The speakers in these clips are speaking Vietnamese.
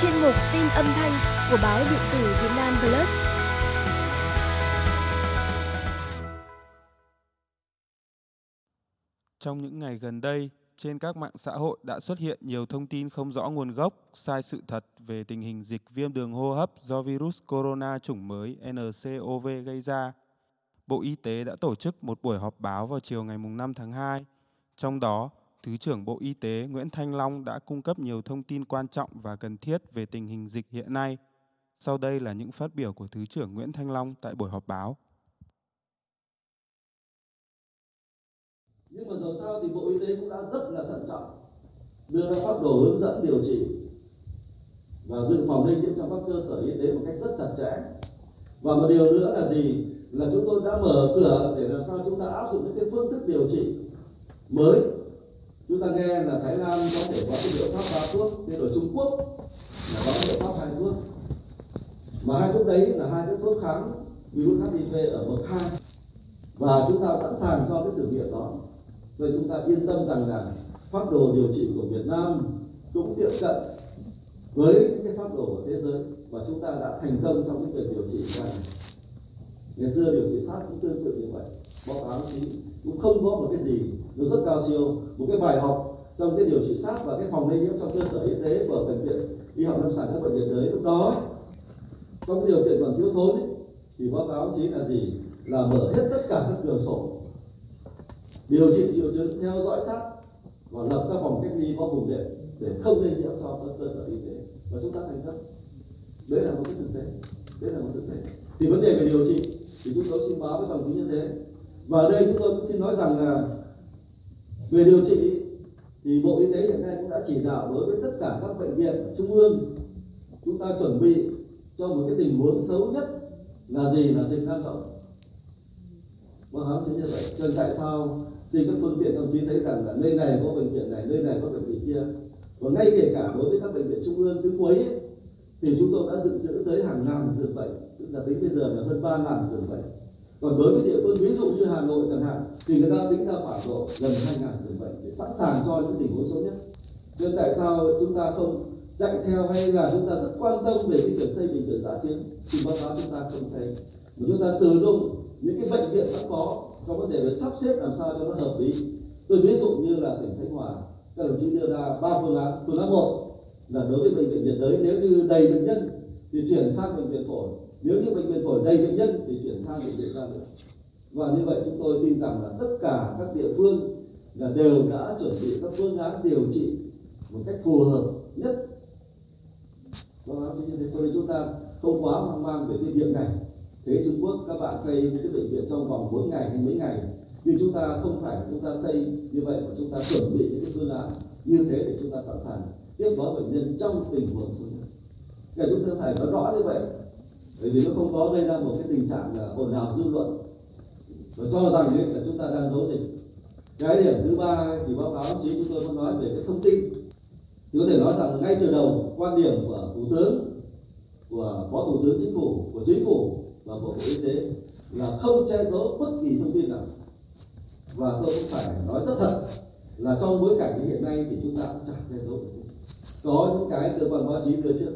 chuyên mục tin âm thanh của báo điện tử Việt Nam Plus. Trong những ngày gần đây, trên các mạng xã hội đã xuất hiện nhiều thông tin không rõ nguồn gốc, sai sự thật về tình hình dịch viêm đường hô hấp do virus corona chủng mới NCOV gây ra. Bộ Y tế đã tổ chức một buổi họp báo vào chiều ngày 5 tháng 2. Trong đó, Thứ trưởng Bộ Y tế Nguyễn Thanh Long đã cung cấp nhiều thông tin quan trọng và cần thiết về tình hình dịch hiện nay. Sau đây là những phát biểu của Thứ trưởng Nguyễn Thanh Long tại buổi họp báo. Nhưng mà dù sao thì Bộ Y tế cũng đã rất là thận trọng, đưa ra pháp đồ hướng dẫn điều trị và dự phòng lây nhiễm trong các cơ sở y tế một cách rất chặt chẽ. Và một điều nữa là gì? Là chúng tôi đã mở cửa để làm sao chúng ta áp dụng những cái phương thức điều trị mới chúng ta nghe là Thái Lan có thể có cái liệu pháp ba thuốc thế rồi Trung Quốc là có cái liệu pháp hai thuốc mà hai thuốc đấy là hai cái thuốc kháng virus HIV ở bậc hai. Và chúng ta sẵn sàng cho cái thử nghiệm đó. Vậy chúng ta yên tâm rằng là pháp đồ điều trị của Việt Nam cũng tiệm cận với những cái pháp đồ của thế giới và chúng ta đã thành công trong cái việc điều trị này. Ngày xưa điều trị sát cũng tương tự như vậy. Báo cáo chí cũng không có một cái gì nó rất cao siêu. Một cái bài học trong cái điều trị sát và cái phòng lây nhiễm trong cơ sở y tế của bệnh viện y học lâm sàng các bệnh viện đấy. Lúc đó trong cái điều kiện còn thiếu thốn ấy, thì báo cáo chí là gì? Là mở hết tất cả các cửa sổ điều trị triệu chứng theo dõi sát và lập các phòng cách ly có vùng đệm để không lây nhiễm cho các cơ sở y tế. Và chúng ta thành công. Đấy là một cái thực tế. Đấy là một thực tế. Thì vấn đề về điều trị thì chúng tôi xin báo với đồng chí như thế. Và ở đây chúng tôi cũng xin nói rằng là về điều trị thì Bộ Y tế hiện nay cũng đã chỉ đạo đối với tất cả các bệnh viện trung ương chúng ta chuẩn bị cho một cái tình huống xấu nhất là gì là dịch lan rộng vâng hám chính như vậy. Cho nên tại sao thì các phương tiện đồng chí thấy rằng là nơi này có bệnh viện này nơi này có bệnh viện kia. Và ngay kể cả đối với các bệnh viện trung ương tuyến cuối ấy, thì chúng tôi đã dự trữ tới hàng ngàn giường bệnh. Tức là tính bây giờ là hơn ba ngàn giường bệnh còn đối với địa phương, ví dụ như Hà Nội chẳng hạn, thì người ta tính ra khoảng độ gần hai ngàn giường bệnh để sẵn sàng cho những tình huống xấu nhất. Nên tại sao chúng ta không chạy theo hay là chúng ta rất quan tâm về cái việc xây bệnh viện giả chiến? Thì báo cáo chúng ta không xây. Mà chúng ta sử dụng những cái bệnh viện sẵn có trong vấn đề về sắp xếp làm sao cho nó hợp lý. Tôi ví dụ như là tỉnh Thanh Hóa các đồng chí đưa ra ba phương án. Phương án một là đối với bệnh viện nhiệt đới, nếu như đầy bệnh nhân thì chuyển sang bệnh viện phổi nếu như bệnh viện phổi đầy bệnh nhân thì chuyển sang bệnh viện gia được và như vậy chúng tôi tin rằng là tất cả các địa phương là đều đã chuẩn bị các phương án điều trị một cách phù hợp nhất. Do đó như thế cho nên chúng ta không quá hoang mang về cái việc này. Thế Trung Quốc, các bạn xây những cái bệnh viện trong vòng 4 ngày hay mấy ngày. Nhưng chúng ta không phải chúng ta xây như vậy mà chúng ta chuẩn bị những cái phương án như thế để chúng ta sẵn sàng tiếp đón bệnh nhân trong tình huống xấu nhất. Để chúng ta phải nói rõ như vậy bởi vì nó không có gây ra một cái tình trạng là ồn ào dư luận. Và cho rằng ấy là chúng ta đang giấu dịch. Cái điểm thứ ba thì báo cáo chí chúng tôi muốn nói về cái thông tin. Thì có thể nói rằng ngay từ đầu, quan điểm của thủ tướng, của phó thủ tướng chính phủ, của chính phủ và của bộ y tế là không che giấu bất kỳ thông tin nào. Và tôi cũng phải nói rất thật là trong bối cảnh như hiện nay thì chúng ta cũng chẳng che giấu có những cái cơ quan báo chí đưa trước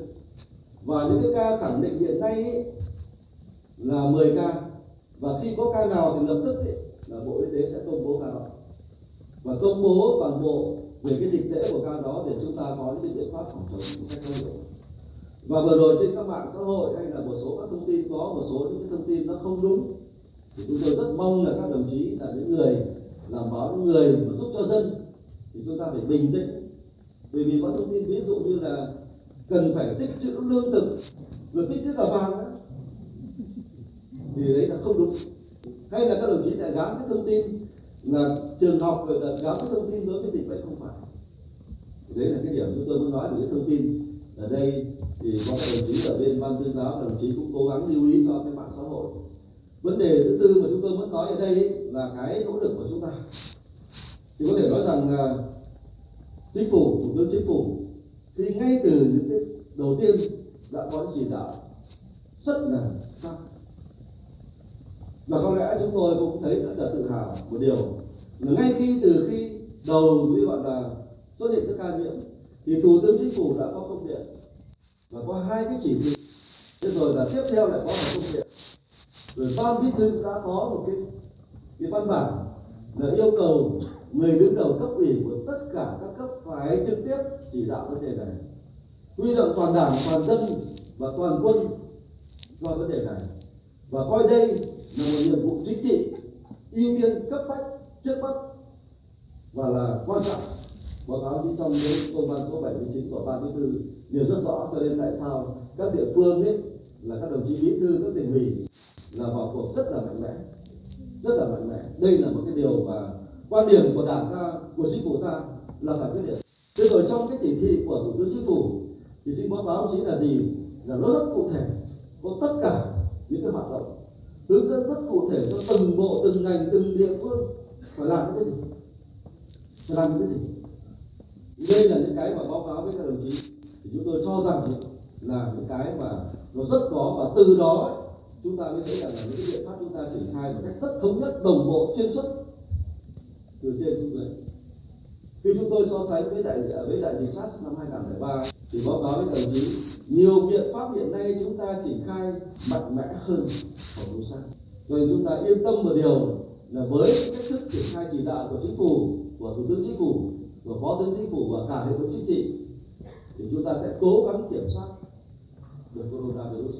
và những cái ca khẳng định hiện nay ấy, là 10 ca. Và khi có ca nào thì lập tức ấy, là bộ y tế sẽ công bố ca đó. Và công bố toàn bộ về cái dịch tễ của ca đó để chúng ta có những biện pháp phòng chống một cách có hiệu. Và vừa rồi trên các mạng xã hội hay là một số các thông tin có một số những cái thông tin nó không đúng thì chúng tôi rất mong là các đồng chí là những người làm báo những người mà giúp cho dân thì chúng ta phải bình tĩnh. Bởi vì có thông tin ví dụ như là cần phải tích trữ lương thực, rồi tích trữ cả vàng đó thì đấy là không đúng. Hay là các đồng chí lại gắn cái thông tin là trường học rồi là gắn cái thông tin đối với dịch bệnh không phải. Đấy là cái điểm chúng tôi muốn nói về cái thông tin. Ở đây thì có các đồng chí ở bên ban tuyên giáo đồng chí cũng cố gắng lưu ý cho cái mạng xã hội. Vấn đề thứ tư mà chúng tôi muốn nói ở đây là cái nỗ lực của chúng ta. Thì có thể nói rằng là chính phủ, thủ tướng chính phủ thì ngay từ những cái đầu tiên, đã có chỉ đạo rất là sắc và có lẽ chúng tôi cũng thấy rất là tự hào một điều là ngay khi, từ khi đầu như gọi là xuất hiện các ca nhiễm, thì thủ tướng chính phủ đã có công điện và có hai cái chỉ thị. Thế rồi là tiếp theo lại có một công điện. Rồi ban bí thư đã có một cái cái văn bản là yêu cầu người đứng đầu cấp ủy của tất cả các cấp phải trực tiếp chỉ đạo vấn đề này. Huy động toàn đảng, toàn dân và toàn quân cho vấn đề này. Và coi đây là một nhiệm vụ chính trị, ưu tiên cấp bách trước mắt và là quan trọng. Báo cáo như trong cái công văn số 79 của ban bí thư nêu rất rõ cho nên tại sao các địa phương ấy là các đồng chí bí thư, các tỉnh ủy là vào cuộc rất là mạnh mẽ, rất là mạnh mẽ. Đây là một cái điều mà quan điểm của đảng ta, của chính phủ ta là phải quyết liệt. Thế rồi trong cái chỉ thị của thủ tướng chính phủ, thì xin báo cáo chính là gì? Là nó rất cụ thể, có tất cả những cái hoạt động hướng dẫn rất cụ thể cho từng bộ, từng ngành, từng địa phương phải làm những cái gì. Phải làm những cái gì. Đây là những cái mà báo cáo với các đồng chí. Thì chúng tôi cho rằng là những cái mà nó rất có và từ đó chúng ta mới thấy rằng là những cái biện pháp chúng ta triển khai một cách rất thống nhất, đồng bộ, xuyên suốt từ trên xuống dưới khi chúng tôi so sánh với đại với đại dịch SARS năm 2003 thì báo cáo với đồng chí, nhiều biện pháp hiện nay chúng ta triển khai mạnh mẽ hơn phòng chống SARS. Cho nên chúng ta yên tâm một điều là với cách thức triển khai chỉ đạo của chính phủ, của thủ tướng chính phủ, của phó tướng chính phủ và cả hệ thống chính trị, thì chúng ta sẽ cố gắng kiểm soát được coronavirus